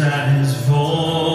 at his voice.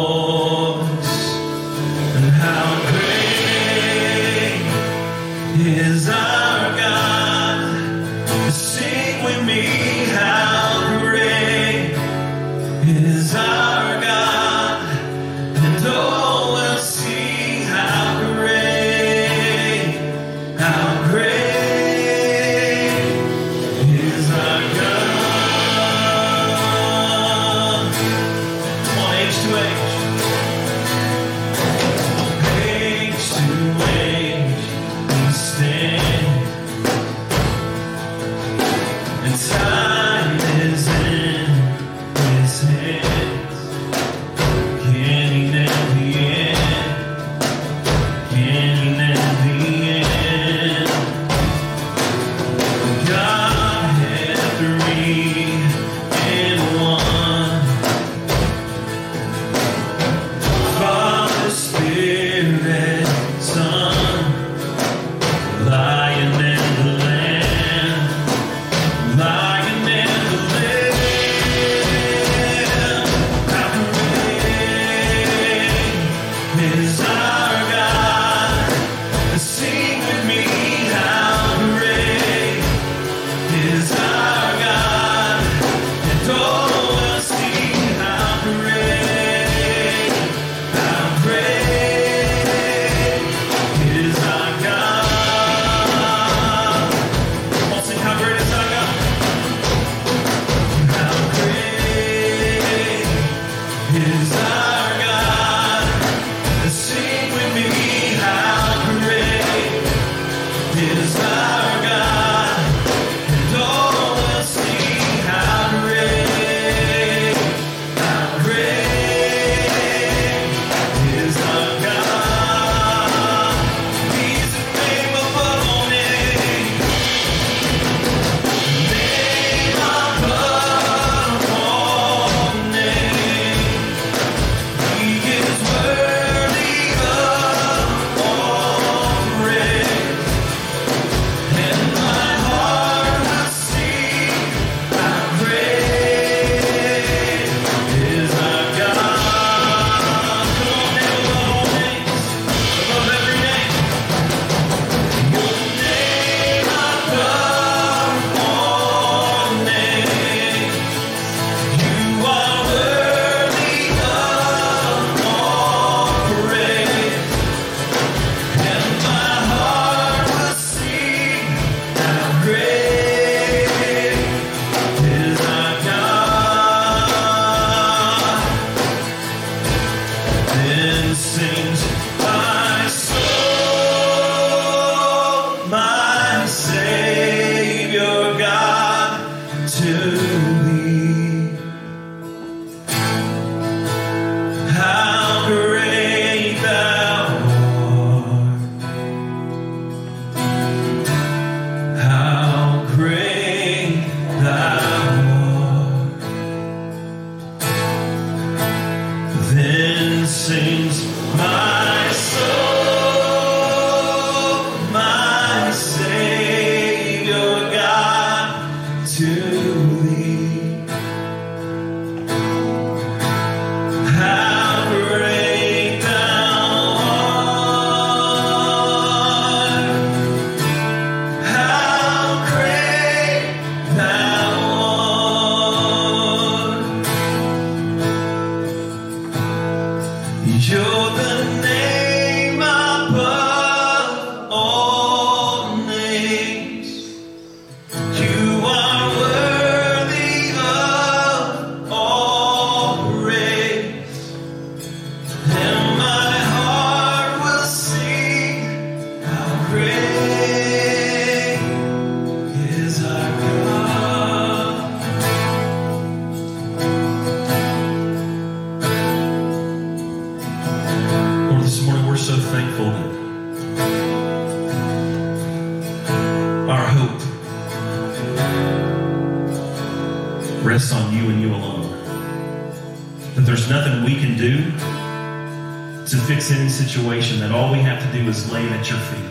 To fix any situation, that all we have to do is lay it at your feet,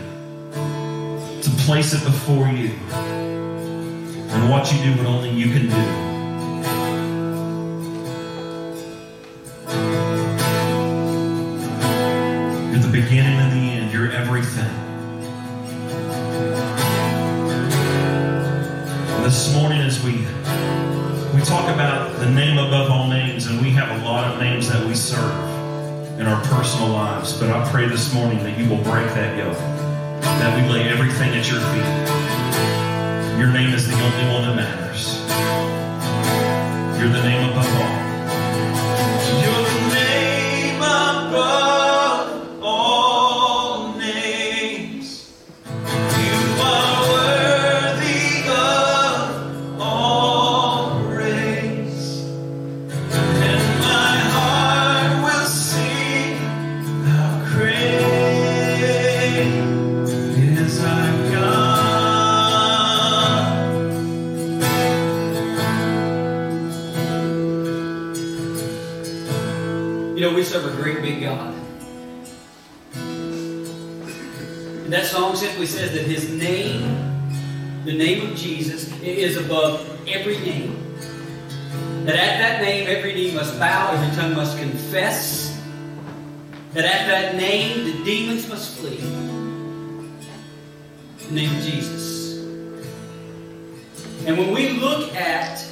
to place it before you, and watch you do what only you can do. You're the beginning and the end. You're everything. And this morning, as we we talk about the name above all and we have a lot of names that we serve in our personal lives. But I pray this morning that you will break that yoke, that we lay everything at your feet. Your name is the only one that matters. You're the name above all. Above every name. That at that name, every knee must bow, every tongue must confess. That at that name, the demons must flee. The name of Jesus. And when we look at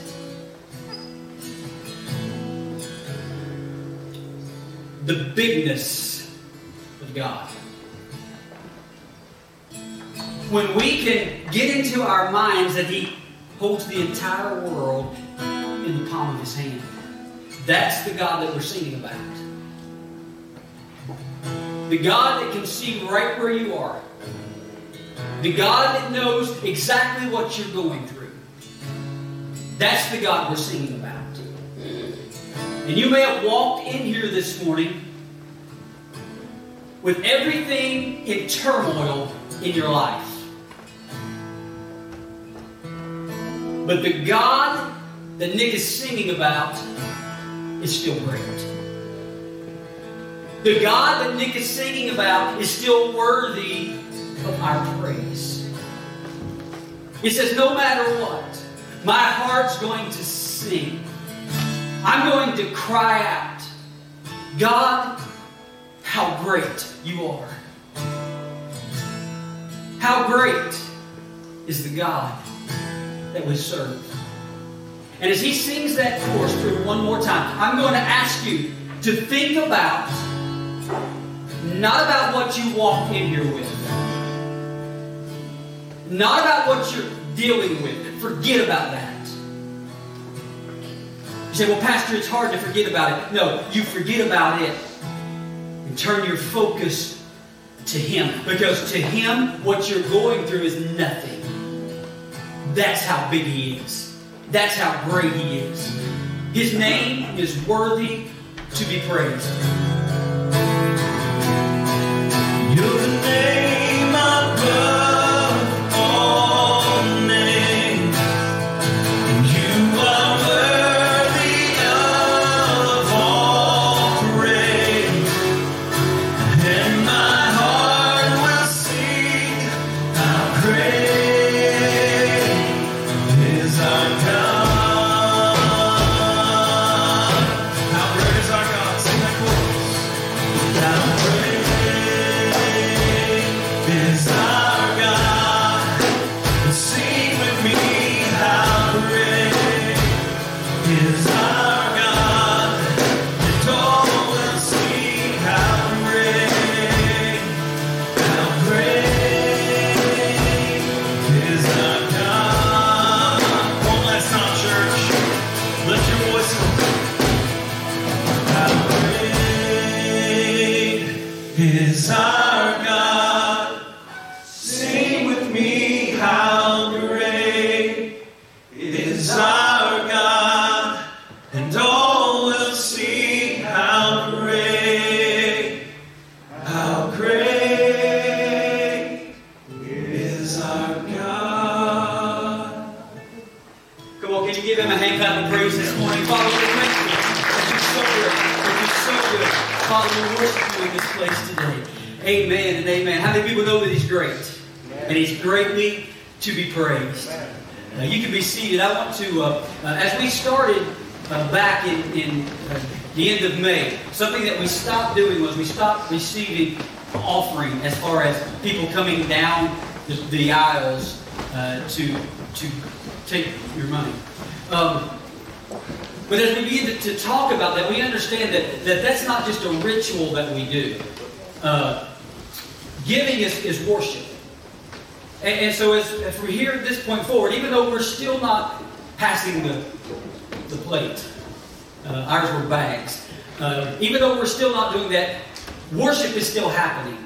the bigness of God. When we can get into our minds that He holds the entire world in the palm of His hand, that's the God that we're singing about. The God that can see right where you are. The God that knows exactly what you're going through. That's the God we're singing about. And you may have walked in here this morning with everything in turmoil in your life. But the God that Nick is singing about is still great. The God that Nick is singing about is still worthy of our praise. He says, No matter what, my heart's going to sing. I'm going to cry out, God, how great you are. How great is the God that we serve. And as he sings that chorus through one more time, I'm going to ask you to think about not about what you walk in here with, not about what you're dealing with. Forget about that. You say, well, Pastor, it's hard to forget about it. No, you forget about it and turn your focus to Him. Because to Him, what you're going through is nothing. That's how big He is. That's how great He is. His name is worthy to be praised. You're the name above Father, we worship you in this place today. Amen and amen. How many people know that he's great? And he's greatly to be praised. Uh, you can be seated. I want to, uh, uh, as we started uh, back in, in uh, the end of May, something that we stopped doing was we stopped receiving offering as far as people coming down the, the aisles uh, to, to take your money. Um, but as we begin to, to talk about that, we understand that, that that's not just a ritual that we do. Uh, giving is, is worship. And, and so as, as we're here at this point forward, even though we're still not passing the, the plate, uh, ours were bags, uh, even though we're still not doing that, worship is still happening.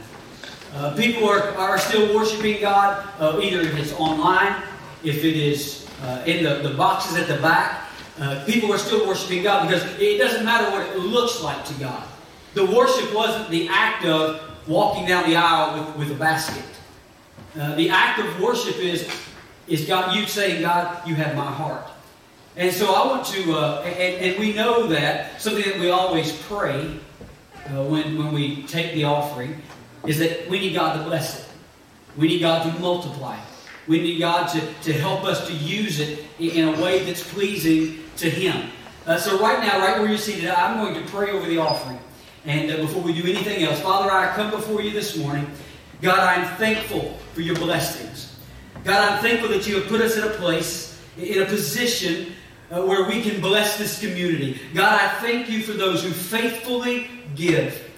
Uh, people are, are still worshiping God, uh, either if it's online, if it is uh, in the, the boxes at the back. Uh, people are still worshiping God because it doesn't matter what it looks like to God. The worship wasn't the act of walking down the aisle with, with a basket. Uh, the act of worship is, is God, you saying, God, you have my heart. And so I want to, uh, and, and we know that something that we always pray uh, when, when we take the offering is that we need God to bless it. We need God to multiply it. We need God to, to help us to use it in, in a way that's pleasing to Him. Uh, so right now, right where you're seated, I'm going to pray over the offering. And uh, before we do anything else, Father, I come before you this morning. God, I'm thankful for your blessings. God, I'm thankful that you have put us in a place, in a position uh, where we can bless this community. God, I thank you for those who faithfully give.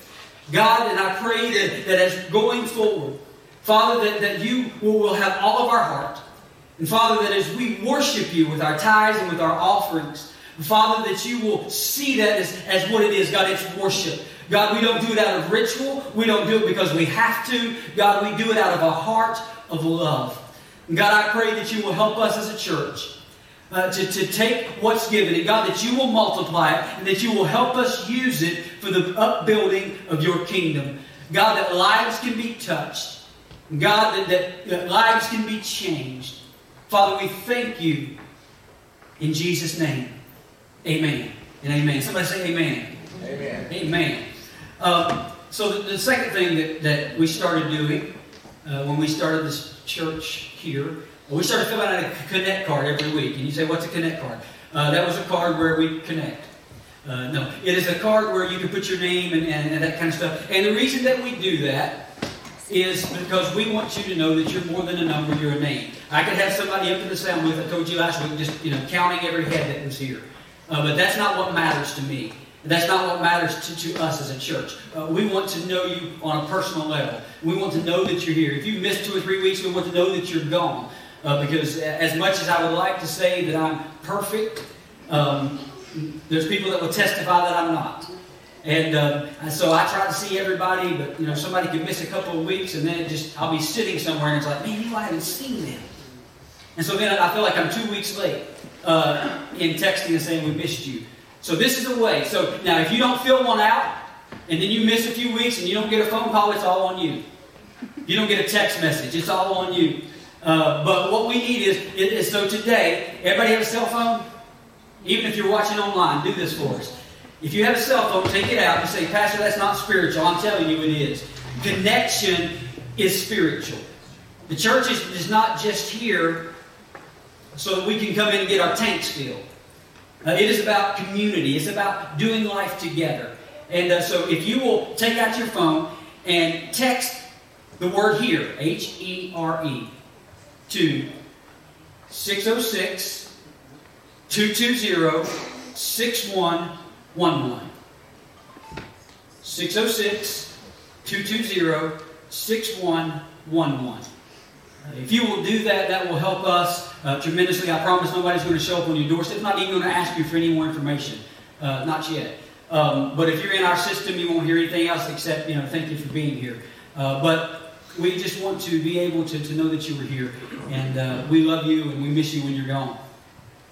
God, and I pray that, that as going forward, Father, that, that you will, will have all of our heart. And Father, that as we worship you with our tithes and with our offerings, Father, that you will see that as, as what it is. God, it's worship. God, we don't do it out of ritual. We don't do it because we have to. God, we do it out of a heart of love. And God, I pray that you will help us as a church uh, to, to take what's given, and God, that you will multiply it, and that you will help us use it for the upbuilding of your kingdom. God, that lives can be touched. God, that, that, that lives can be changed. Father, we thank you in Jesus' name. Amen and amen. Somebody say amen. Amen. Amen. Um, so the, the second thing that, that we started doing uh, when we started this church here, we started filling out a connect card every week. And you say, what's a connect card? Uh, that was a card where we connect. Uh, no, it is a card where you can put your name and, and, and that kind of stuff. And the reason that we do that is because we want you to know that you're more than a number, you're a name. I could have somebody up in the sound booth, I told you last week, just you know, counting every head that was here. Uh, but that's not what matters to me. That's not what matters to, to us as a church. Uh, we want to know you on a personal level. We want to know that you're here. If you missed two or three weeks, we want to know that you're gone. Uh, because as much as I would like to say that I'm perfect, um, there's people that will testify that I'm not. And um, so I try to see everybody, but you know somebody could miss a couple of weeks, and then just I'll be sitting somewhere, and it's like, man, you haven't seen them. And so then I feel like I'm two weeks late uh, in texting and saying we missed you. So this is a way. So now if you don't fill one out, and then you miss a few weeks and you don't get a phone call, it's all on you. You don't get a text message, it's all on you. Uh, but what we need is, is so today, everybody have a cell phone? Even if you're watching online, do this for us. If you have a cell phone, take it out and say, Pastor, that's not spiritual. I'm telling you it is. Connection is spiritual. The church is, is not just here so that we can come in and get our tanks filled. Uh, it is about community. It's about doing life together. And uh, so if you will take out your phone and text the word here, H E R E, to 606 220 6111. 606 220 6111. If you will do that, that will help us uh, tremendously. I promise nobody's going to show up on your doorstep. Not even going to ask you for any more information. Uh, not yet. Um, but if you're in our system, you won't hear anything else except, you know, thank you for being here. Uh, but we just want to be able to, to know that you were here. And uh, we love you and we miss you when you're gone.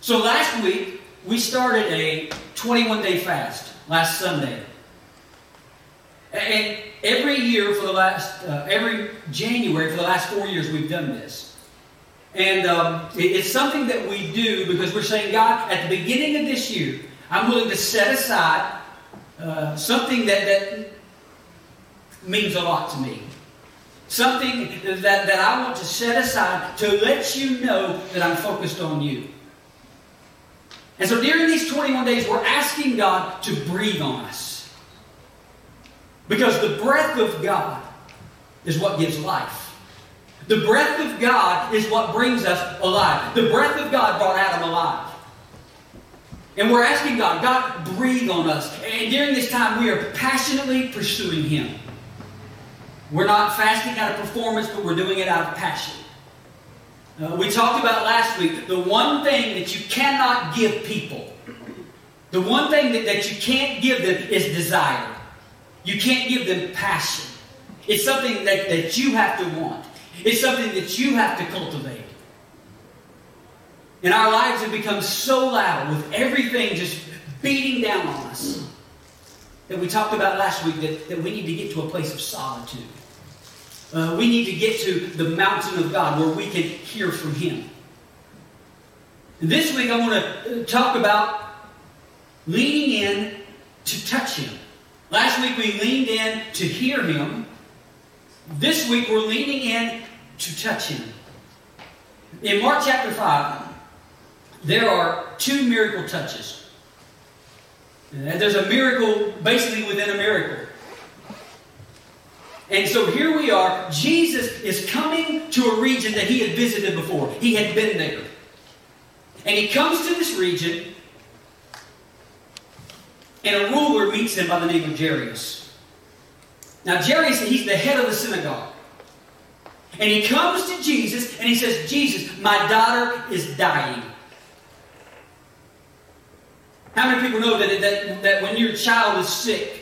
So last week, we started a 21 day fast last Sunday. And every year for the last, uh, every January for the last four years, we've done this. And um, it- it's something that we do because we're saying, God, at the beginning of this year, I'm willing to set aside uh, something that, that means a lot to me. Something that, that I want to set aside to let you know that I'm focused on you. And so during these 21 days, we're asking God to breathe on us. Because the breath of God is what gives life. The breath of God is what brings us alive. The breath of God brought Adam alive. And we're asking God, God, breathe on us. And during this time, we are passionately pursuing Him. We're not fasting out of performance, but we're doing it out of passion. Uh, we talked about last week the one thing that you cannot give people, the one thing that, that you can't give them is desire. You can't give them passion. It's something that, that you have to want, it's something that you have to cultivate. And our lives have become so loud with everything just beating down on us that we talked about last week that, that we need to get to a place of solitude. Uh, we need to get to the mountain of God where we can hear from Him. And this week I want to talk about leaning in to touch Him. Last week we leaned in to hear Him. This week we're leaning in to touch Him. In Mark chapter 5, there are two miracle touches. And there's a miracle basically within a miracle. And so here we are. Jesus is coming to a region that he had visited before. He had been there. And he comes to this region, and a ruler meets him by the name of Jairus. Now, Jairus, he's the head of the synagogue. And he comes to Jesus and he says, Jesus, my daughter is dying. How many people know that, that, that when your child is sick,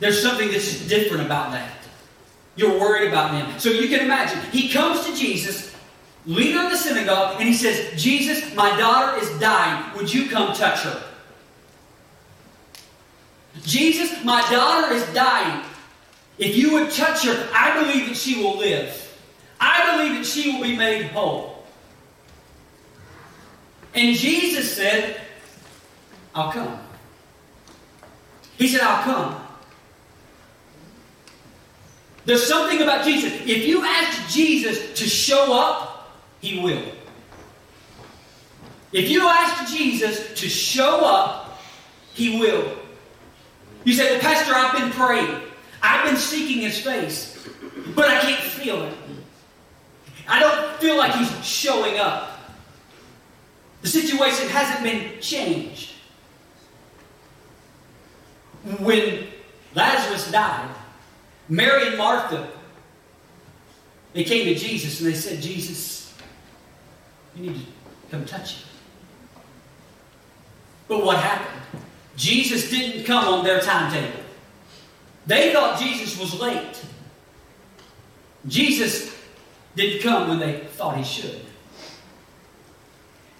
there's something that's different about that? You're worried about them. So you can imagine, he comes to Jesus, leader of the synagogue, and he says, Jesus, my daughter is dying. Would you come touch her? Jesus, my daughter is dying. If you would touch her, I believe that she will live. I believe that she will be made whole. And Jesus said, I'll come. He said, I'll come. There's something about Jesus. If you ask Jesus to show up, he will. If you ask Jesus to show up, he will. You say, Well, Pastor, I've been praying. I've been seeking his face, but I can't feel it. I don't feel like he's showing up. The situation hasn't been changed. When Lazarus died, Mary and Martha, they came to Jesus and they said, Jesus, you need to come touch him. But what happened? Jesus didn't come on their timetable. They thought Jesus was late. Jesus didn't come when they thought he should.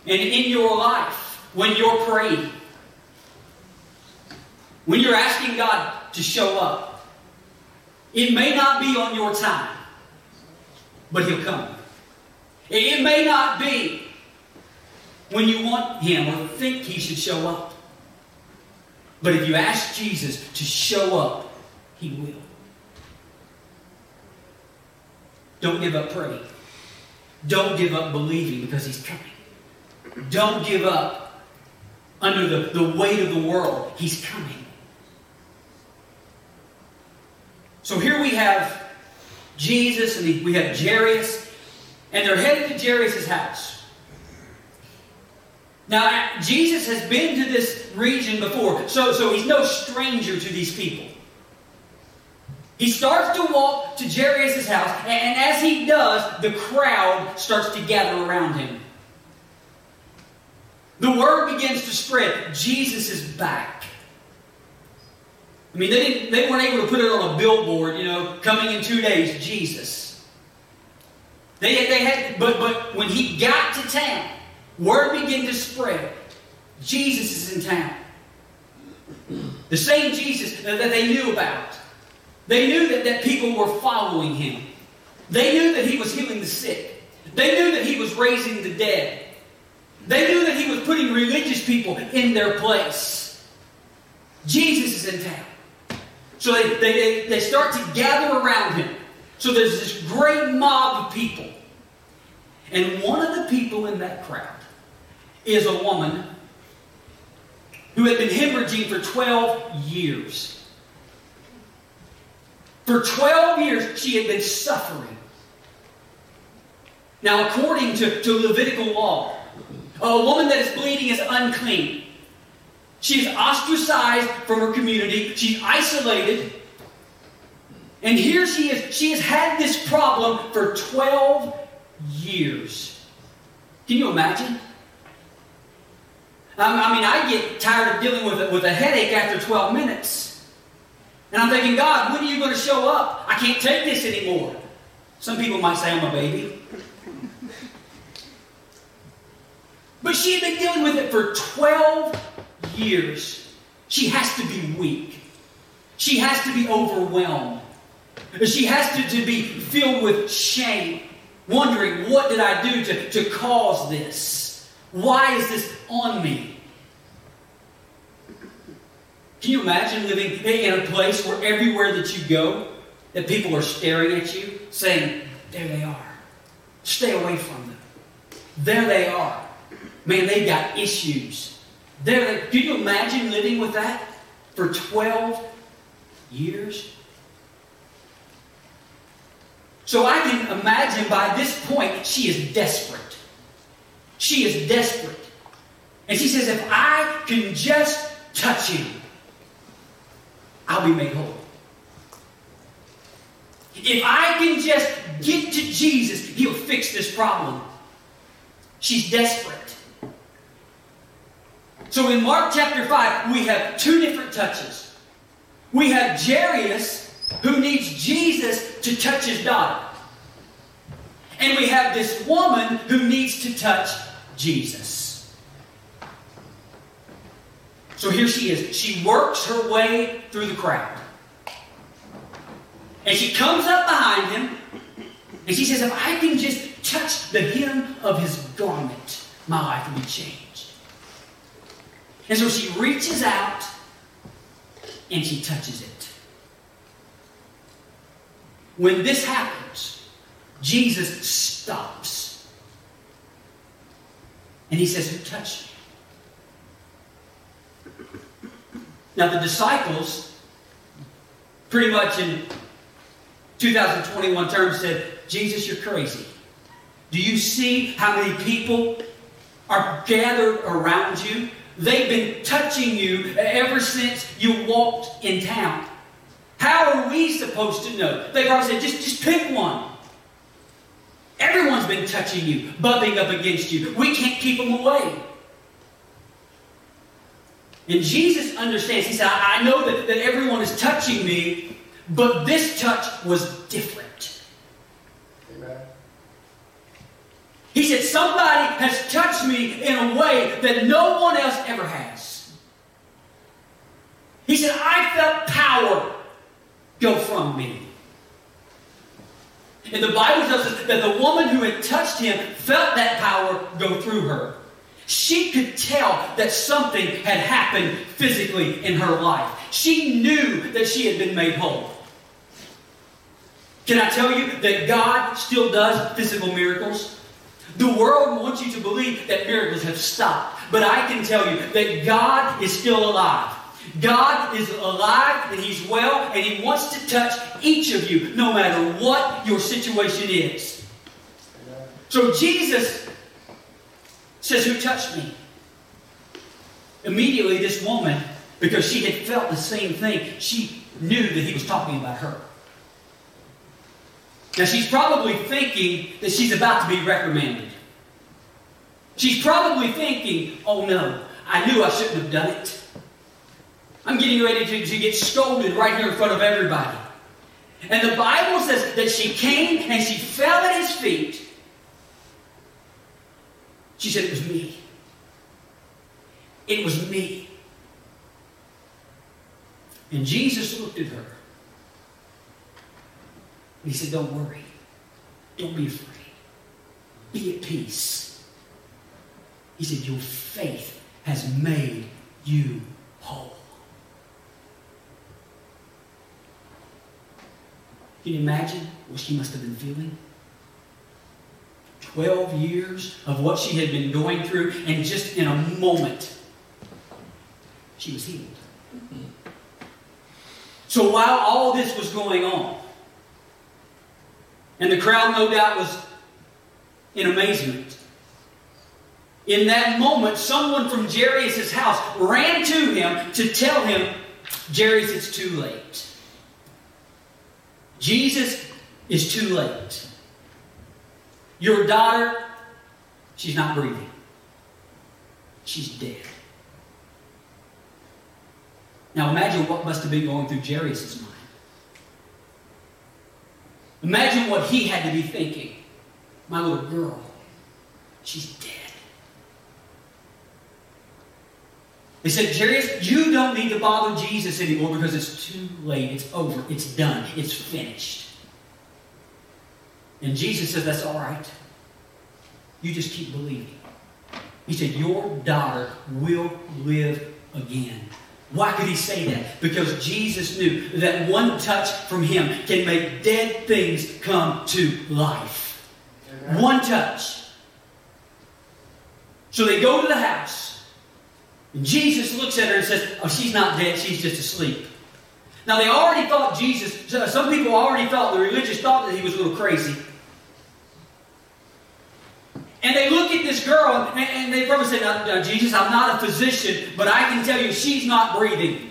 and in your life when you're praying, when you're asking God to show up, it may not be on your time, but He'll come. It may not be when you want Him or think He should show up. But if you ask Jesus to show up, He will. Don't give up praying. Don't give up believing because He's coming. Don't give up under the, the weight of the world. He's coming. So here we have Jesus and we have Jairus, and they're headed to Jairus' house. Now, Jesus has been to this region before, so, so he's no stranger to these people. He starts to walk to Jairus' house, and as he does, the crowd starts to gather around him. The word begins to spread. Jesus is back. I mean, they, didn't, they weren't able to put it on a billboard, you know, coming in two days, Jesus. They, they had, but, but when he got to town, word began to spread. Jesus is in town. The same Jesus that they knew about. They knew that, that people were following him. They knew that he was healing the sick. They knew that he was raising the dead. They knew that he was putting religious people in their place. Jesus is in town. So they, they, they start to gather around him. So there's this great mob of people. And one of the people in that crowd is a woman who had been hemorrhaging for 12 years. For 12 years, she had been suffering. Now, according to, to Levitical law, a woman that is bleeding is unclean. She is ostracized from her community. She's isolated. And here she is. She has had this problem for 12 years. Can you imagine? I mean, I get tired of dealing with a, with a headache after 12 minutes. And I'm thinking, God, when are you going to show up? I can't take this anymore. Some people might say I'm a baby. But she had been dealing with it for 12 years. She has to be weak. She has to be overwhelmed. She has to, to be filled with shame, wondering, what did I do to, to cause this? Why is this on me? Can you imagine living in a place where everywhere that you go, that people are staring at you, saying, There they are. Stay away from them. There they are. Man, they've got issues. There they, can you imagine living with that for 12 years? So I can imagine by this point, she is desperate. She is desperate. And she says, if I can just touch him, I'll be made whole. If I can just get to Jesus, he'll fix this problem. She's desperate. So in Mark chapter 5, we have two different touches. We have Jairus, who needs Jesus to touch his daughter. And we have this woman who needs to touch Jesus. So here she is. She works her way through the crowd. And she comes up behind him and she says, If I can just touch the hem of his garment, my life will be changed. And so she reaches out and she touches it. When this happens, Jesus stops. And he says, Who touched me? Now, the disciples, pretty much in 2021 terms, said, Jesus, you're crazy. Do you see how many people are gathered around you? They've been touching you ever since you walked in town. How are we supposed to know? They probably said, just, just pick one. Everyone's been touching you, bumping up against you. We can't keep them away. And Jesus understands. He said, I know that, that everyone is touching me, but this touch was different. Amen. He said, Somebody has touched touched me in a way that no one else ever has. He said, I felt power go from me. And the Bible tells us that the woman who had touched him felt that power go through her. She could tell that something had happened physically in her life. She knew that she had been made whole. Can I tell you that God still does physical miracles? The world wants you to believe that miracles have stopped. But I can tell you that God is still alive. God is alive and He's well, and He wants to touch each of you, no matter what your situation is. So Jesus says, Who touched me? Immediately, this woman, because she had felt the same thing, she knew that He was talking about her. Now, she's probably thinking that she's about to be reprimanded. She's probably thinking, oh no, I knew I shouldn't have done it. I'm getting ready to, to get scolded right here in front of everybody. And the Bible says that she came and she fell at his feet. She said, It was me. It was me. And Jesus looked at her. And he said, Don't worry. Don't be afraid. Be at peace. He said, Your faith has made you whole. Can you imagine what she must have been feeling? 12 years of what she had been going through, and just in a moment, she was healed. So while all this was going on, and the crowd no doubt was in amazement, in that moment, someone from Jairus' house ran to him to tell him, Jairus, it's too late. Jesus is too late. Your daughter, she's not breathing. She's dead. Now imagine what must have been going through Jairus' mind. Imagine what he had to be thinking. My little girl, she's dead. They said, Jairus, you don't need to bother Jesus anymore because it's too late. It's over. It's done. It's finished. And Jesus said, That's all right. You just keep believing. He said, Your daughter will live again. Why could he say that? Because Jesus knew that one touch from him can make dead things come to life. One touch. So they go to the house. And Jesus looks at her and says, Oh, she's not dead, she's just asleep. Now, they already thought Jesus, some people already thought, the religious thought that he was a little crazy. And they look at this girl and, they probably say, Jesus, I'm not a physician, but I can tell you she's not breathing.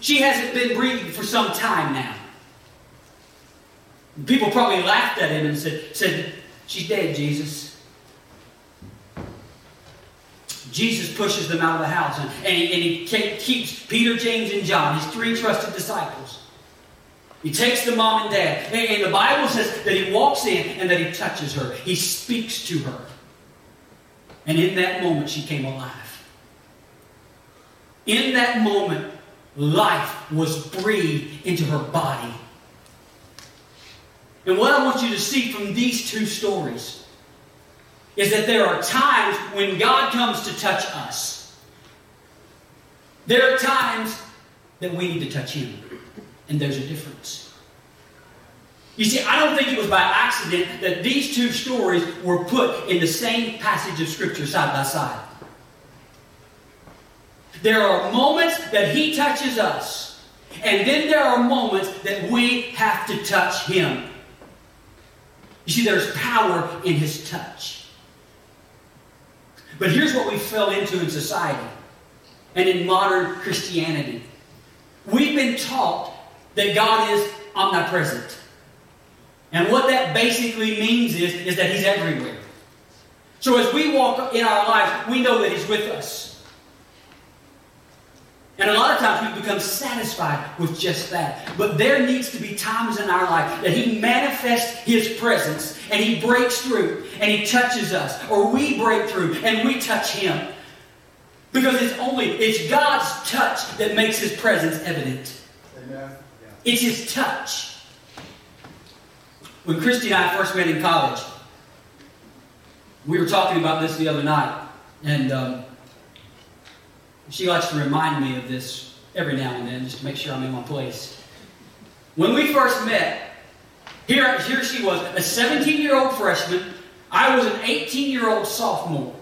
She hasn't been breathing for some time now. People probably laughed at him and said, said She's dead, Jesus. Jesus pushes them out of the house and, and, he, and he keeps Peter, James, and John, his three trusted disciples. He takes the mom and dad. And, and the Bible says that he walks in and that he touches her. He speaks to her. And in that moment, she came alive. In that moment, life was breathed into her body. And what I want you to see from these two stories is that there are times when God comes to touch us. There are times that we need to touch Him. And there's a difference. You see, I don't think it was by accident that these two stories were put in the same passage of Scripture side by side. There are moments that He touches us, and then there are moments that we have to touch Him. You see, there's power in His touch. But here's what we fell into in society and in modern Christianity. We've been taught that God is omnipresent. And what that basically means is, is that He's everywhere. So as we walk in our lives, we know that He's with us. And a lot of times we become satisfied with just that. But there needs to be times in our life that He manifests His presence and He breaks through and He touches us, or we break through and we touch Him. Because it's only it's God's touch that makes His presence evident. Amen. It's His touch. When Christy and I first met in college, we were talking about this the other night, and um, she likes to remind me of this every now and then just to make sure I'm in my place. When we first met, here, here she was, a 17 year old freshman. I was an 18 year old sophomore.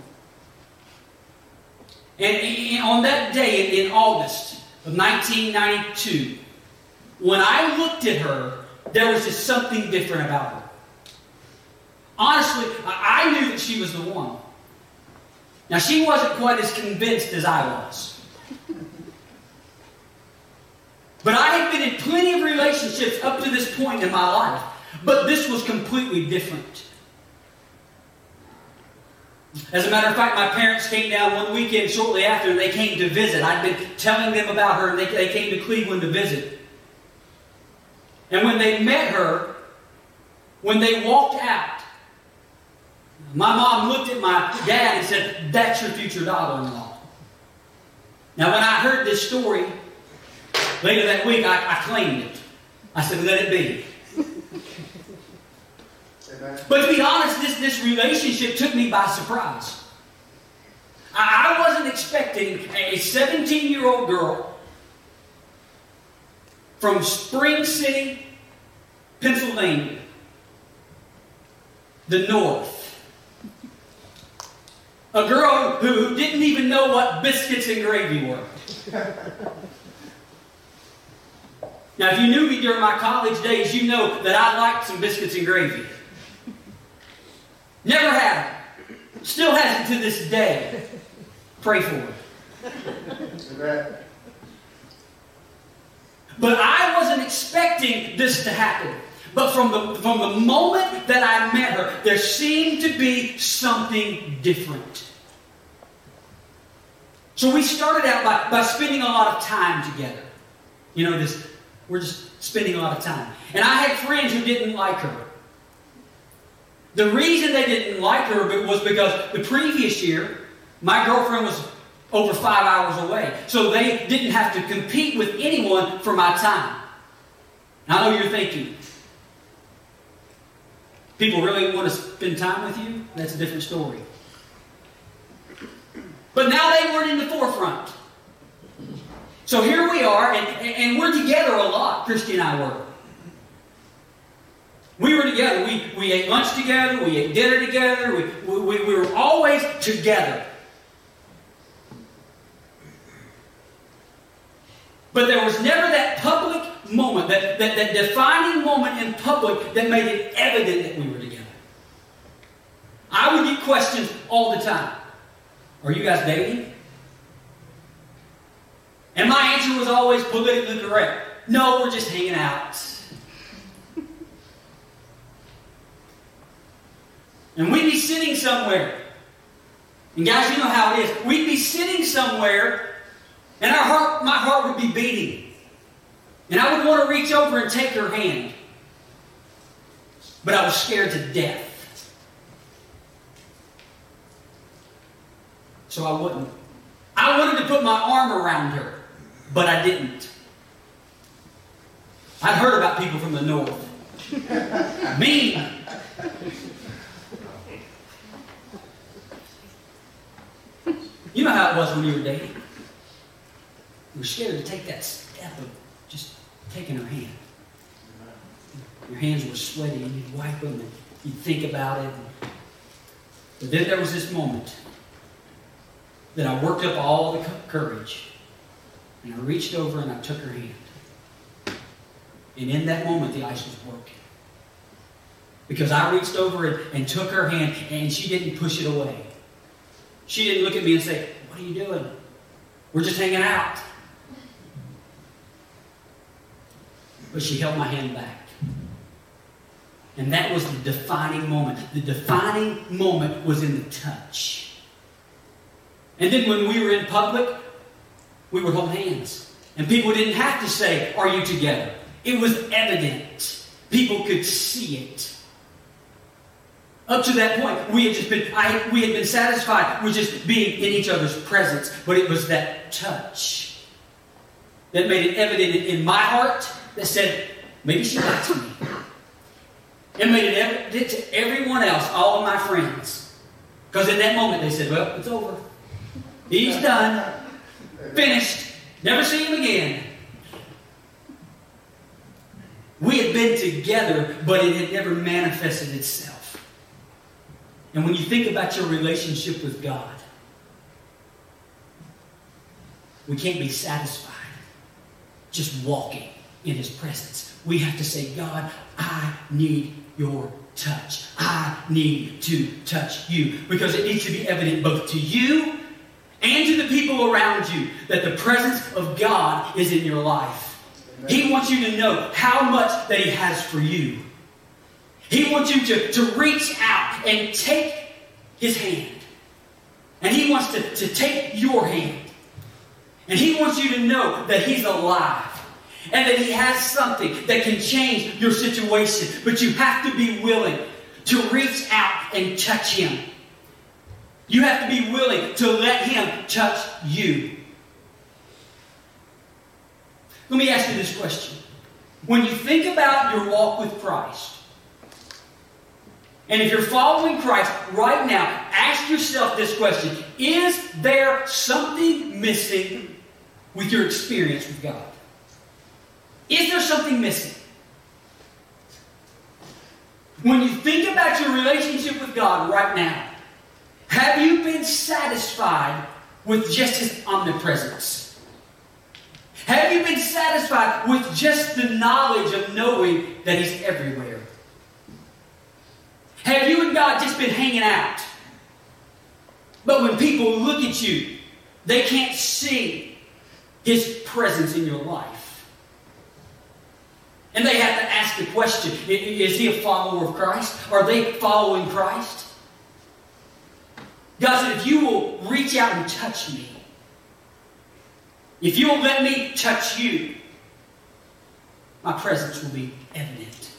And, and on that day in, August of 1992, when I looked at her, there was just something different about her. Honestly, I knew that she was the one. Now, she wasn't quite as convinced as I was. But I had been in plenty of relationships up to this point in my life. But this was completely different. As a matter of fact, my parents came down one weekend shortly after and they came to visit. I'd been telling them about her and they, they came to Cleveland to visit. And when they met her, when they walked out, my mom looked at my dad and said, That's your future daughter in law. Now, when I heard this story later that week, I, I claimed it. I said, Let it be. But to be honest, this, this relationship took me by surprise. I, I wasn't expecting a 17 year old girl from Spring City, Pennsylvania, the North. A girl who didn't even know what biscuits and gravy were. Now, if you knew me during my college days, you know that I liked some biscuits and gravy. Never had. Still hasn't to this day. Pray for it. But I wasn't expecting this to happen. But from the, from the moment that I met her, there seemed to be something different. So we started out by, by spending a lot of time together. You know, this we're just spending a lot of time. And I had friends who didn't like her. The reason they didn't like her was because the previous year, my girlfriend was over five hours away. So they didn't have to compete with anyone for my time. I know you're thinking, people really want to spend time with you? That's a different story. But now they weren't in the forefront. So here we are, and, and we're together a lot, Christy and I were. We were together. We, we ate lunch together. We ate dinner together. We, we, we were always together. But there was never that public moment, that, that, that defining moment in public that made it evident that we were together. I would get questions all the time. Are you guys dating? And my answer was always politically correct. No, we're just hanging out. And we'd be sitting somewhere. And guys, you know how it is. We'd be sitting somewhere, and our heart, my heart would be beating. And I would want to reach over and take her hand. But I was scared to death. So I wouldn't. I wanted to put my arm around her, but I didn't. I'd heard about people from the north. mean. You know how it was when you were dating. You were scared to take that step of just taking her hand. Your hands were sweaty and you'd wipe them and you'd think about it. But then there was this moment that I worked up all the courage and I reached over and I took her hand. And in that moment, the ice was broken. Because I reached over and, and took her hand and she didn't push it away. She didn't look at me and say, What are you doing? We're just hanging out. But she held my hand back. And that was the defining moment. The defining moment was in the touch. And then when we were in public, we would hold hands. And people didn't have to say, Are you together? It was evident. People could see it. Up to that point, we had just been I, we had been satisfied with just being in each other's presence, but it was that touch that made it evident in my heart that said, maybe she likes me. It made it evident to everyone else, all of my friends. Because in that moment they said, Well, it's over. He's done. Finished. Never see him again. We had been together, but it had never manifested itself. And when you think about your relationship with God, we can't be satisfied just walking in His presence. We have to say, God, I need your touch. I need to touch you. Because it needs to be evident both to you and to the people around you that the presence of God is in your life. He wants you to know how much that He has for you. He wants you to, to reach out and take His hand. And He wants to, to take your hand. And He wants you to know that He's alive. And that He has something that can change your situation. But you have to be willing to reach out and touch Him. You have to be willing to let Him touch you. Let me ask you this question. When you think about your walk with Christ, and if you're following Christ right now, ask yourself this question Is there something missing with your experience with God? Is there something missing? When you think about your relationship with God right now, have you been satisfied with just His omnipresence? Have you been satisfied with just the knowledge of knowing that He's everywhere? Have you and God just been hanging out? But when people look at you, they can't see His presence in your life. And they have to ask the question is he a follower of Christ? Are they following Christ? God said, if you will reach out and touch me, if you will let me touch you, my presence will be evident.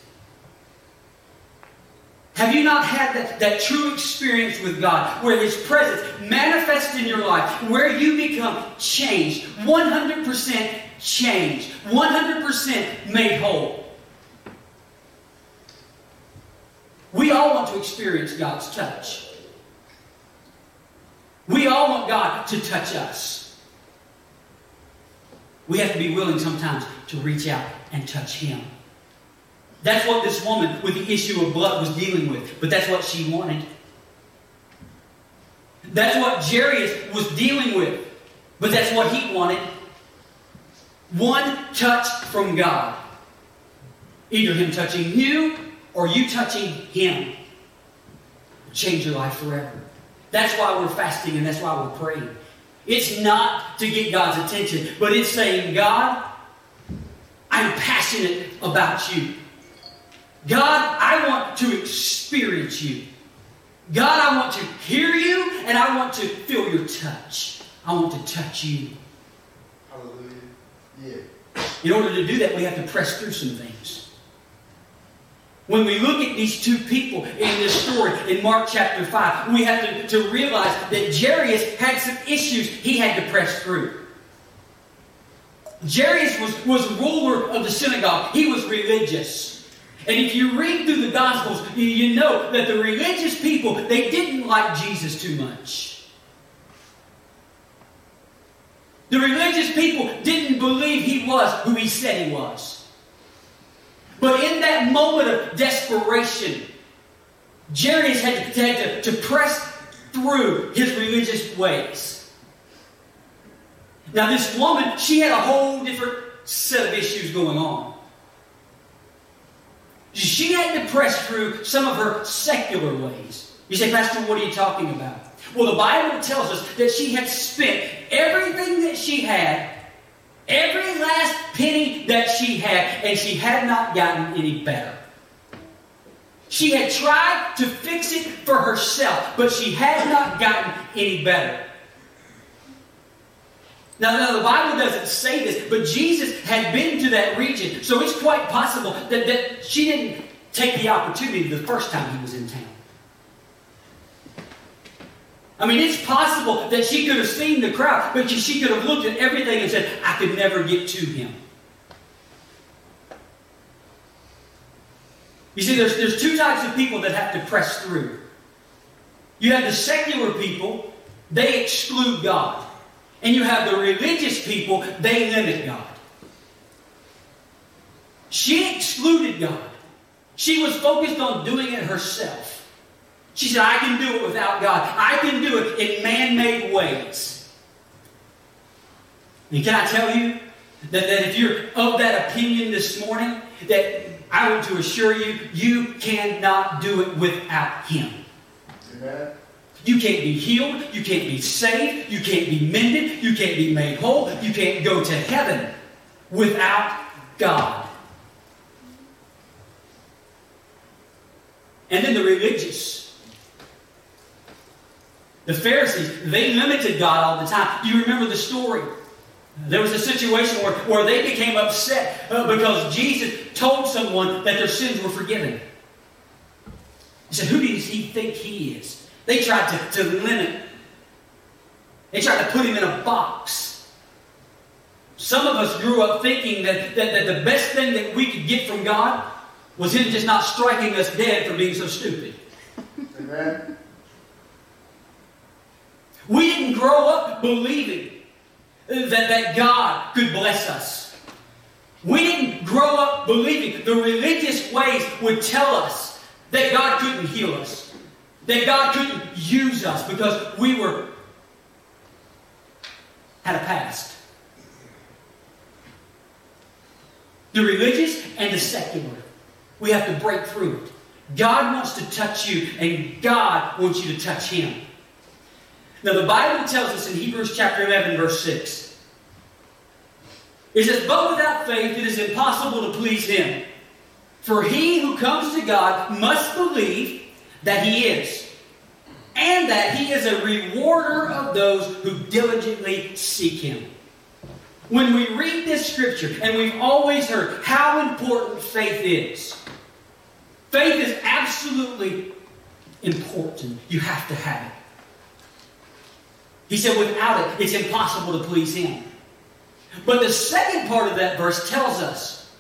Have you not had that, that true experience with God where His presence manifests in your life, where you become changed, 100% changed, 100% made whole? We all want to experience God's touch. We all want God to touch us. We have to be willing sometimes to reach out and touch Him. That's what this woman with the issue of blood was dealing with, but that's what she wanted. That's what Jairus was dealing with, but that's what he wanted. One touch from God. Either Him touching you or you touching Him. Change your life forever. That's why we're fasting and that's why we're praying. It's not to get God's attention, but it's saying, God, I'm passionate about you. God, I want to experience you. God, I want to hear you and I want to feel your touch. I want to touch you. Hallelujah. Yeah. In order to do that, we have to press through some things. When we look at these two people in this story in Mark chapter 5, we have to, to realize that Jairus had some issues he had to press through. Jairus was, was ruler of the synagogue. He was religious. And if you read through the Gospels, you, you know that the religious people, they didn't like Jesus too much. The religious people didn't believe he was who he said he was. But in that moment of desperation, Jairus had, had to, to press through his religious ways. Now, this woman, she had a whole different set of issues going on. She had to press through some of her secular ways. You say, Pastor, what are you talking about? Well, the Bible tells us that she had spent everything that she had, every last penny that she had, and she had not gotten any better. She had tried to fix it for herself, but she had not gotten any better. Now, now, the Bible doesn't say this, but Jesus had been to that region, so it's quite possible that, that she didn't take the opportunity the first time he was in town. I mean, it's possible that she could have seen the crowd, but she could have looked at everything and said, I could never get to him. You see, there's, there's two types of people that have to press through. You have the secular people, they exclude God. And you have the religious people, they limit God. She excluded God. She was focused on doing it herself. She said, I can do it without God. I can do it in man made ways. And can I tell you that, that if you're of that opinion this morning, that I want to assure you, you cannot do it without Him. Amen. You can't be healed. You can't be saved. You can't be mended. You can't be made whole. You can't go to heaven without God. And then the religious. The Pharisees, they limited God all the time. You remember the story. There was a situation where, where they became upset uh, because Jesus told someone that their sins were forgiven. He said, Who does he think he is? They tried to, to limit, they tried to put him in a box. Some of us grew up thinking that, that, that the best thing that we could get from God was Him just not striking us dead for being so stupid. Amen. We didn't grow up believing that, that God could bless us. We didn't grow up believing the religious ways would tell us that God couldn't heal us, that God couldn't use us because we were had a past. The religious and the secular. We have to break through it. God wants to touch you, and God wants you to touch Him. Now, the Bible tells us in Hebrews chapter 11, verse 6. It says, But without faith it is impossible to please Him. For he who comes to God must believe that He is, and that He is a rewarder of those who diligently seek Him. When we read this scripture, and we've always heard how important faith is, faith is absolutely important. You have to have it. He said, without it, it's impossible to please Him. But the second part of that verse tells us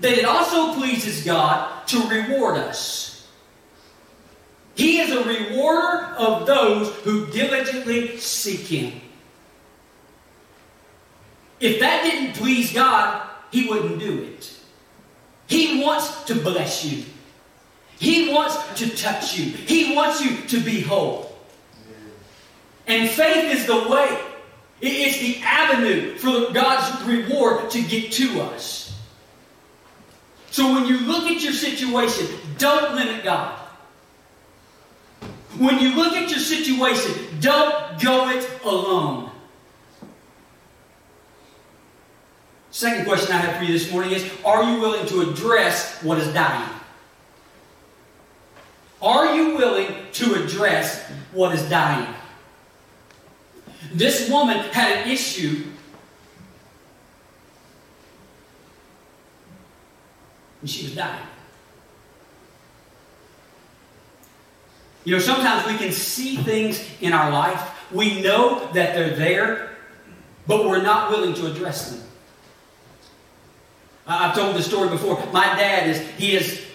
that it also pleases God to reward us. He is a rewarder of those who diligently seek Him. If that didn't please God, He wouldn't do it. He wants to bless you. He wants to touch you. He wants you to be whole. And faith is the way. It's the avenue for God's reward to get to us. So when you look at your situation, don't limit God. When you look at your situation, don't go it alone. Second question I have for you this morning is Are you willing to address what is dying? Are you willing to address what is dying? This woman had an issue. And she was dying. You know, sometimes we can see things in our life. We know that they're there, but we're not willing to address them. I've told this story before. My dad is, he is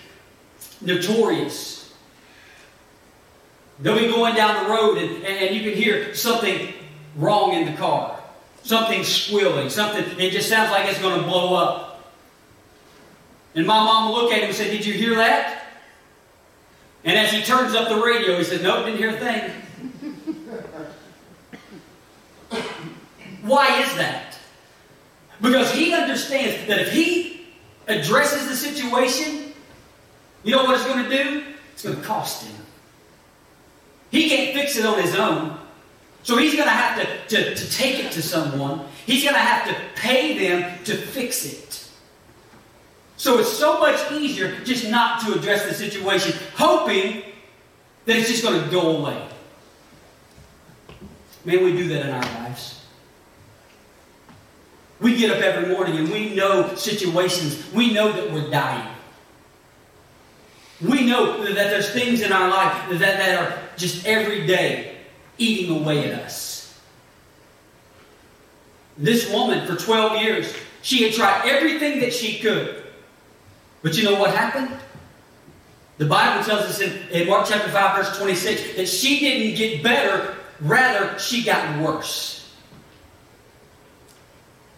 notorious. They'll be going down the road and, and you can hear something wrong in the car. Something squealing, something, it just sounds like it's going to blow up. And my mom will look at him and say, Did you hear that? And as he turns up the radio, he says, Nope, didn't hear a thing. Why is that? Because he understands that if he addresses the situation, you know what it's going to do? It's going to cost him. He can't fix it on his own. So he's going to have to, to, to take it to someone. He's going to have to pay them to fix it. So it's so much easier just not to address the situation, hoping that it's just going to go away. May we do that in our lives. We get up every morning and we know situations, we know that we're dying. We know that there's things in our life that, that are just every day eating away at us. This woman, for 12 years, she had tried everything that she could. But you know what happened? The Bible tells us in, in Mark chapter 5, verse 26, that she didn't get better, rather, she got worse.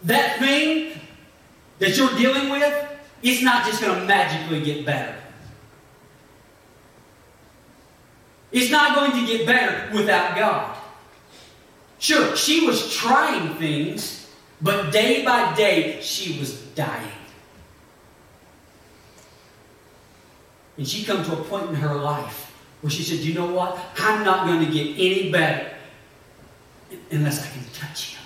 That thing that you're dealing with, it's not just going to magically get better. It's not going to get better without God. Sure, she was trying things, but day by day she was dying. And she come to a point in her life where she said, You know what? I'm not going to get any better unless I can touch him.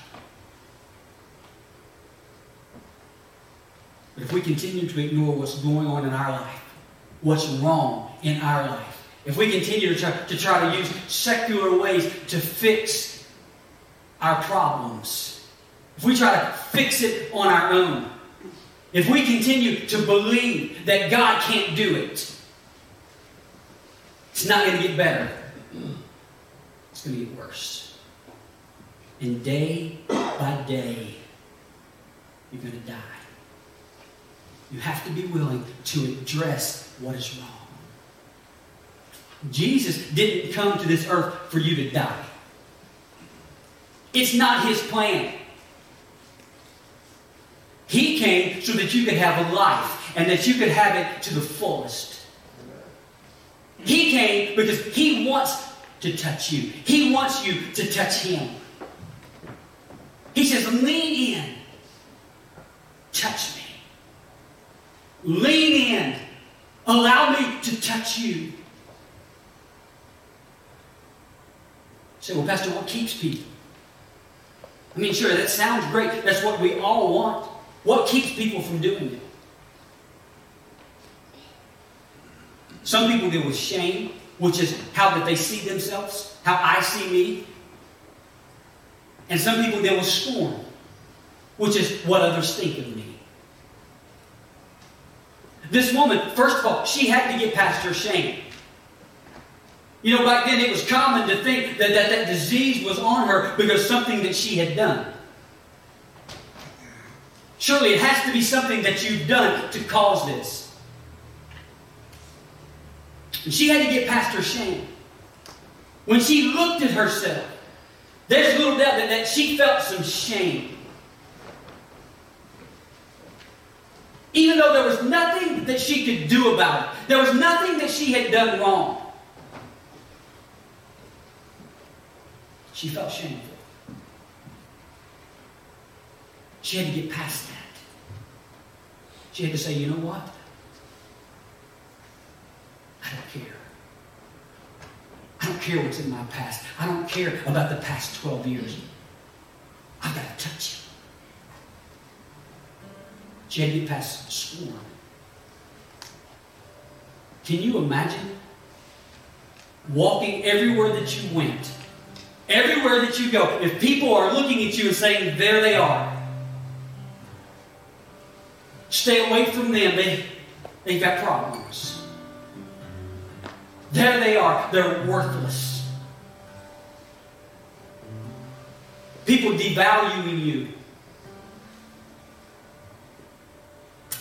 But if we continue to ignore what's going on in our life, what's wrong in our life, if we continue to try, to try to use secular ways to fix our problems, if we try to fix it on our own, if we continue to believe that God can't do it, it's not going to get better. It's going to get worse. And day by day, you're going to die. You have to be willing to address what is wrong. Jesus didn't come to this earth for you to die. It's not his plan. He came so that you could have a life and that you could have it to the fullest. He came because he wants to touch you. He wants you to touch him. He says, lean in. Touch me. Lean in. Allow me to touch you. Say, well, Pastor, what keeps people? I mean, sure, that sounds great. That's what we all want. What keeps people from doing it? Some people deal with shame, which is how that they see themselves, how I see me. And some people deal with scorn, which is what others think of me. This woman, first of all, she had to get past her shame. You know, back then it was common to think that that, that disease was on her because something that she had done. Surely it has to be something that you've done to cause this. And she had to get past her shame. When she looked at herself, there's little doubt that, that she felt some shame. Even though there was nothing that she could do about it, there was nothing that she had done wrong. She felt shameful. She had to get past that. She had to say, you know what? I don't care. I don't care what's in my past. I don't care about the past 12 years. I've got to touch you. She had to get past scorn. Can you imagine walking everywhere that you went? Everywhere that you go, if people are looking at you and saying, there they are, stay away from them. They, they've got problems. There they are. They're worthless. People devaluing you.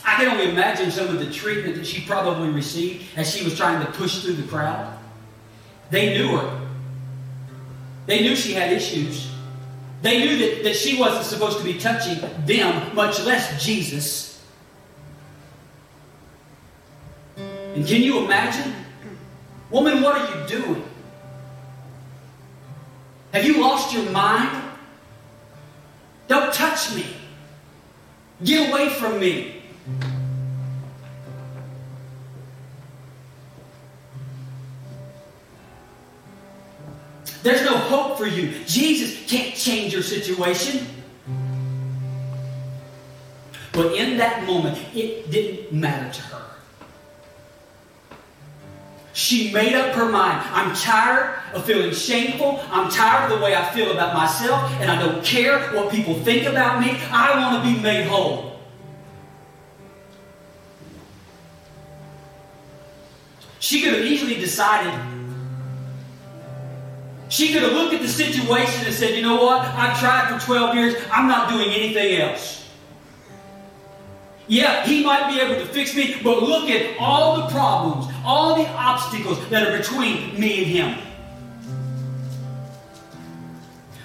I can only imagine some of the treatment that she probably received as she was trying to push through the crowd. They knew her. They knew she had issues. They knew that, that she wasn't supposed to be touching them, much less Jesus. And can you imagine? Woman, what are you doing? Have you lost your mind? Don't touch me. Get away from me. There's no hope for you. Jesus can't change your situation. But in that moment, it didn't matter to her. She made up her mind. I'm tired of feeling shameful. I'm tired of the way I feel about myself, and I don't care what people think about me. I want to be made whole. She could have easily decided. She could have looked at the situation and said, you know what? I've tried for 12 years. I'm not doing anything else. Yeah, he might be able to fix me, but look at all the problems, all the obstacles that are between me and him.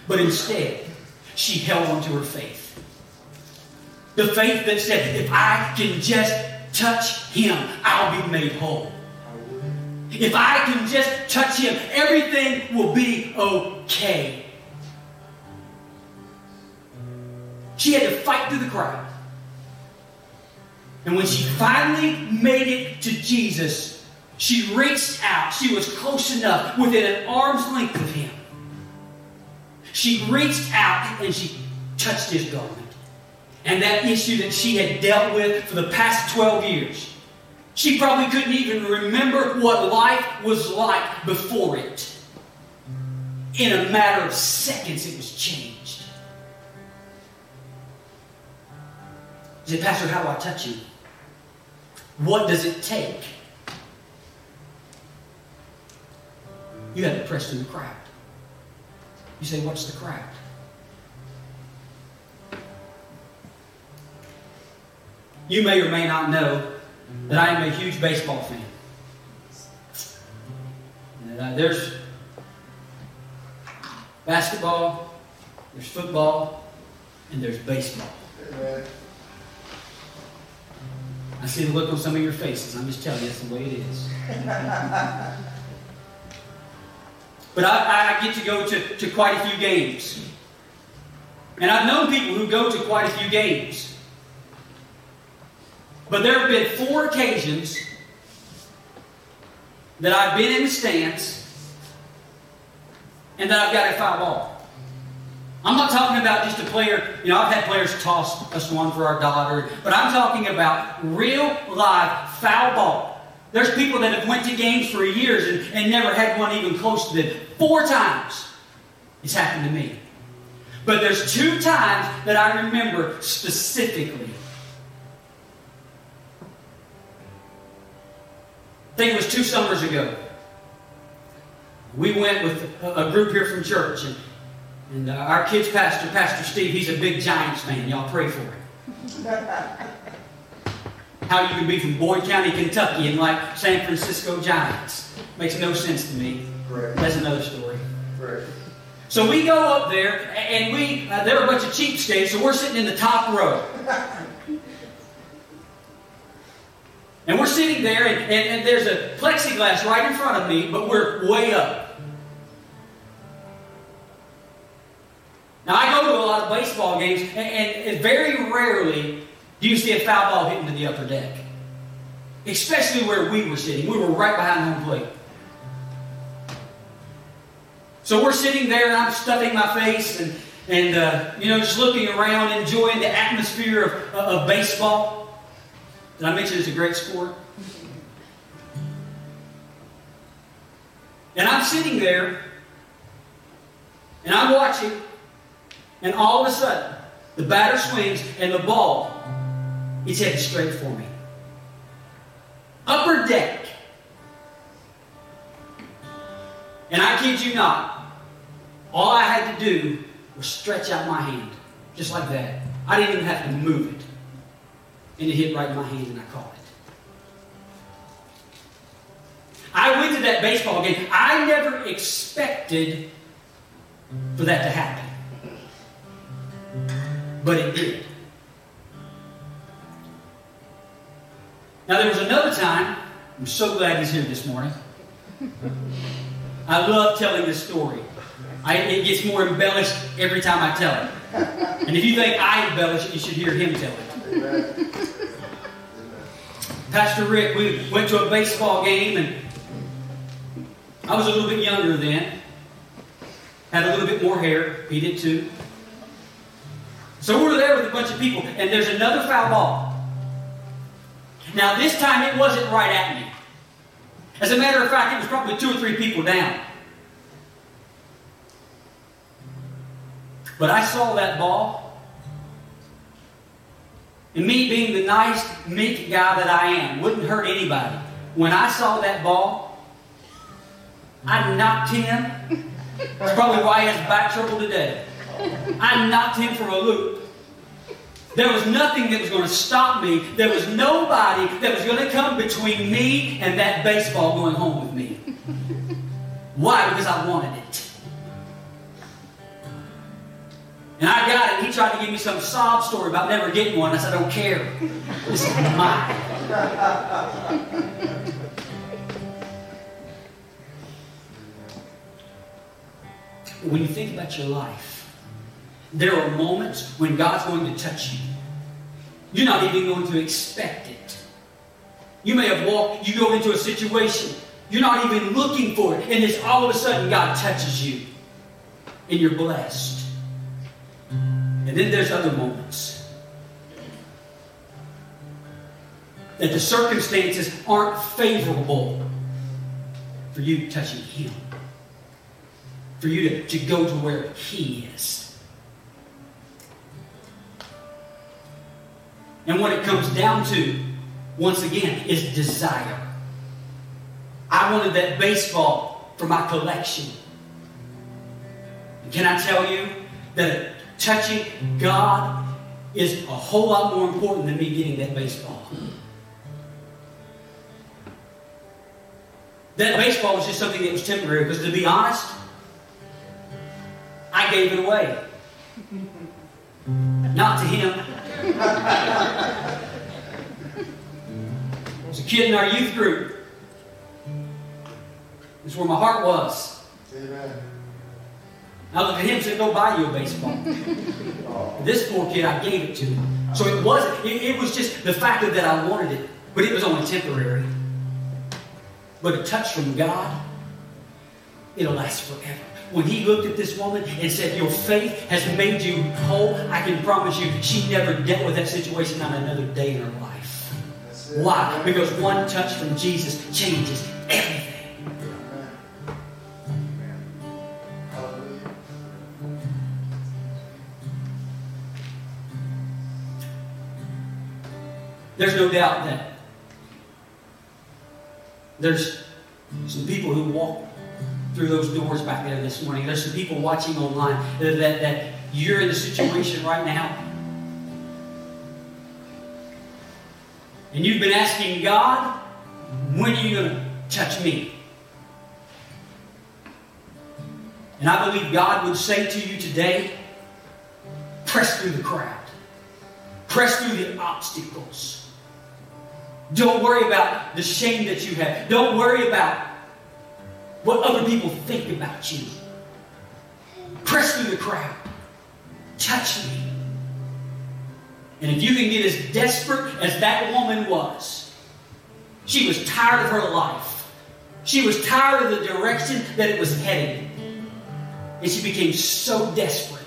But instead, she held on to her faith. The faith that said, if I can just touch him, I'll be made whole. If I can just touch him, everything will be okay. She had to fight through the crowd. And when she finally made it to Jesus, she reached out. She was close enough, within an arm's length of him. She reached out and she touched his garment. And that issue that she had dealt with for the past 12 years, she probably couldn't even remember what life was like before it. In a matter of seconds, it was changed. He said, Pastor, how do I touch you? What does it take? You have to press through the crowd. You say, What's the crowd? You may or may not know that I am a huge baseball fan. And, uh, there's basketball, there's football, and there's baseball. I see the look on some of your faces. I'm just telling you, that's the way it is. but I, I get to go to, to quite a few games. And I've known people who go to quite a few games. But there have been four occasions that I've been in the stands and that I've got a foul ball. I'm not talking about just a player, you know, I've had players toss us one for our daughter, but I'm talking about real live foul ball. There's people that have went to games for years and, and never had one even close to them. Four times it's happened to me. But there's two times that I remember specifically. Think it was two summers ago. We went with a, group here from church, and and uh, our kids' pastor, Pastor Steve, he's a big Giants fan. Y'all pray for him. How you can be from Boyd County, Kentucky, and like San Francisco Giants makes no sense to me. Right. That's another story. Right. So we go up there, and we uh, they're a bunch of cheapskates, so we're sitting in the top row. And we're sitting there, and, and, and there's a plexiglass right in front of me, but we're way up. Now, I go to a lot of baseball games, and, and very rarely do you see a foul ball hitting to the upper deck. Especially where we were sitting. We were right behind home plate. So we're sitting there, and I'm stuffing my face, and, and uh, you know, just looking around, enjoying the atmosphere of, of baseball. Did I mention it's a great sport? And I'm sitting there, and I'm watching, and all of a sudden, the batter swings, and the ball is headed straight for me. Upper deck. And I kid you not, all I had to do was stretch out my hand, just like that. I didn't even have to move it. And it hit right in my hand, and I caught it. I went to that baseball game. I never expected for that to happen. But it did. Now, there was another time, I'm so glad he's here this morning. I love telling this story. I, it gets more embellished every time I tell it. And if you think I embellish it, you should hear him tell it. Pastor Rick, we went to a baseball game, and I was a little bit younger then. Had a little bit more hair. He did too. So we were there with a bunch of people, and there's another foul ball. Now, this time it wasn't right at me. As a matter of fact, it was probably two or three people down. But I saw that ball, and me being the nice, meek guy that I am, wouldn't hurt anybody. When I saw that ball, I knocked him. That's probably why he has back trouble today. I knocked him for a loop. There was nothing that was going to stop me. There was nobody that was going to come between me and that baseball going home with me. Why? Because I wanted it. And I got it. He tried to give me some sob story about never getting one. I said, I don't care. This is mine. When you think about your life, there are moments when God's going to touch you. You're not even going to expect it. You may have walked, you go into a situation, you're not even looking for it, and it's all of a sudden God touches you, and you're blessed. And then there's other moments that the circumstances aren't favorable for you touching Him, for you to, to go to where He is. And what it comes down to, once again, is desire. I wanted that baseball for my collection. Can I tell you that touching God is a whole lot more important than me getting that baseball? That baseball was just something that was temporary because, to be honest, I gave it away. Not to him. I was a kid in our youth group. Is where my heart was. Amen. I looked at him and said, Go buy you a baseball. this poor kid, I gave it to him. So it wasn't, it, it was just the fact that I wanted it, but it was only temporary. But a touch from God, it'll last forever. When he looked at this woman and said, Your faith has made you whole, I can promise you, she never dealt with that situation on another day in her life. Why? Because one touch from Jesus changes There's no doubt that there's some people who walk through those doors back there this morning. There's some people watching online that, that, that you're in a situation right now. And you've been asking God, when are you going to touch me? And I believe God would say to you today, press through the crowd. Press through the obstacles. Don't worry about the shame that you have. Don't worry about what other people think about you. Press through the crowd. Touch me. And if you can get as desperate as that woman was, she was tired of her life. She was tired of the direction that it was heading. And she became so desperate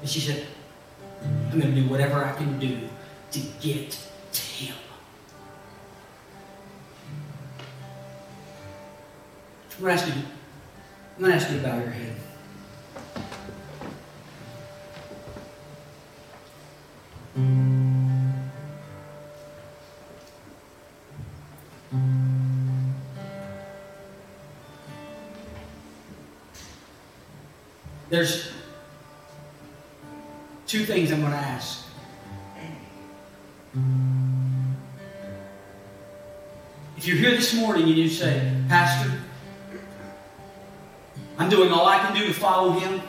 that she said, I'm going to do whatever I can do to get to him. I'm going to ask you, I'm going to ask you to bow your head. There's two things I'm going to ask. If you're here this morning and you say, Pastor, I'm doing all I can do to follow him.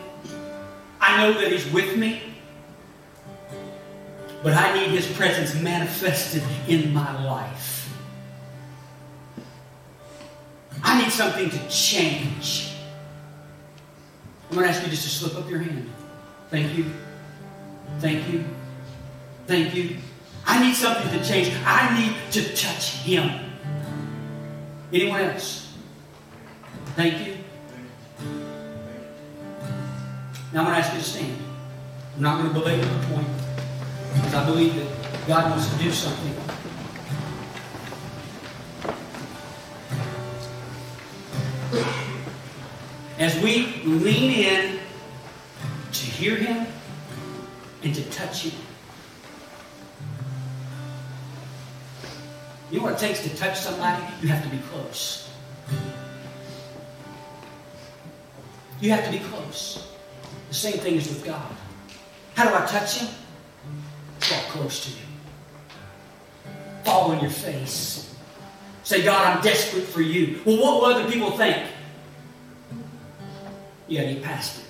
I know that he's with me. But I need his presence manifested in my life. I need something to change. I'm going to ask you just to slip up your hand. Thank you. Thank you. Thank you. I need something to change. I need to touch him. Anyone else? Thank you. Now I'm going to ask you to stand. I'm not going to belabor the point because I believe that God wants to do something. As we lean in to hear Him and to touch Him. You know what it takes to touch somebody? You have to be close. You have to be close. The same thing is with God. How do I touch Him? Draw close to Him. Fall on your face. Say, God, I'm desperate for you. Well, what will other people think? Yeah, you past it.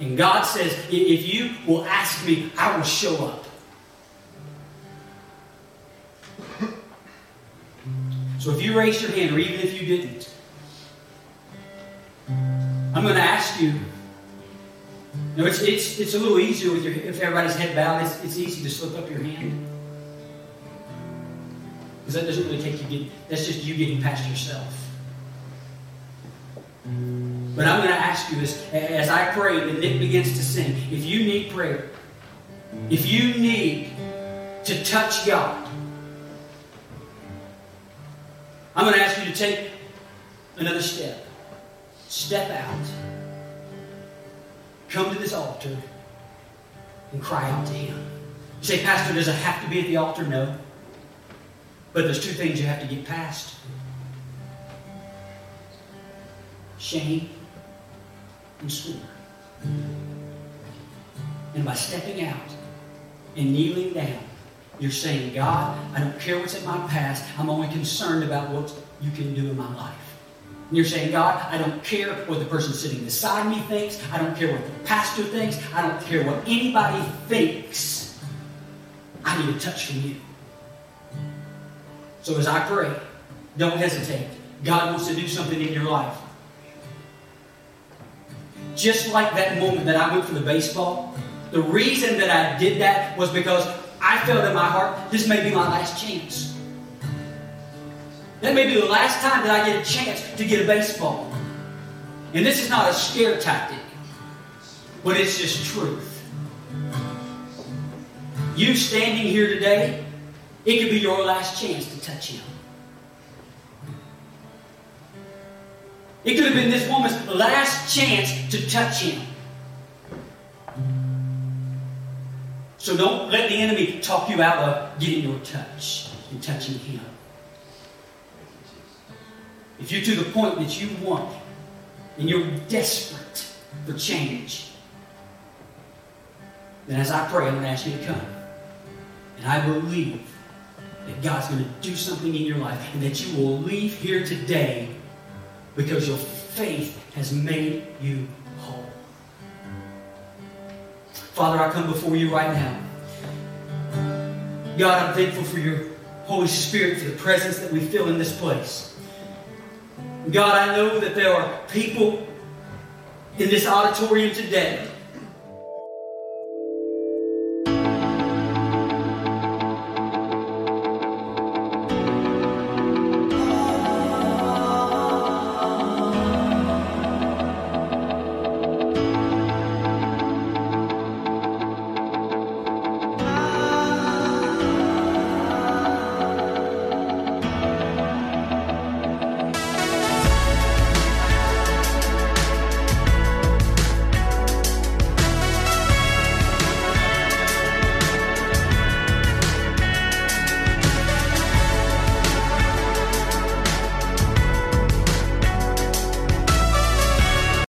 And God says, if you will ask me, I will show up. So if you raised your hand, or even if you didn't, I'm going to ask you. You know, it's, it's, it's a little easier with your if everybody's head bowed. It's, it's easy to slip up your hand because that doesn't really take you getting. That's just you getting past yourself. But I'm going to ask you this as I pray and Nick begins to sing. If you need prayer, if you need to touch God, I'm going to ask you to take another step. Step out. Come to this altar and cry out to Him. You say, Pastor, does it have to be at the altar? No. But there's two things you have to get past shame and scorn. And by stepping out and kneeling down, you're saying, God, I don't care what's in my past. I'm only concerned about what you can do in my life. And you're saying, God, I don't care what the person sitting beside me thinks. I don't care what the pastor thinks. I don't care what anybody thinks. I need a touch from you. So as I pray, don't hesitate. God wants to do something in your life. Just like that moment that I went for the baseball, the reason that I did that was because I felt in my heart, this may be my last chance. That may be the last time that I get a chance to get a baseball. And this is not a scare tactic, but it's just truth. You standing here today, it could be your last chance to touch him. It could have been this woman's last chance to touch him. So don't let the enemy talk you out of getting your touch and touching him. If you're to the point that you want and you're desperate for change, then as I pray, I'm going to ask you to come. And I believe that God's going to do something in your life and that you will leave here today because your faith has made you whole. Father, I come before you right now. God, I'm thankful for your Holy Spirit, for the presence that we feel in this place. God, I know that there are people in this auditorium today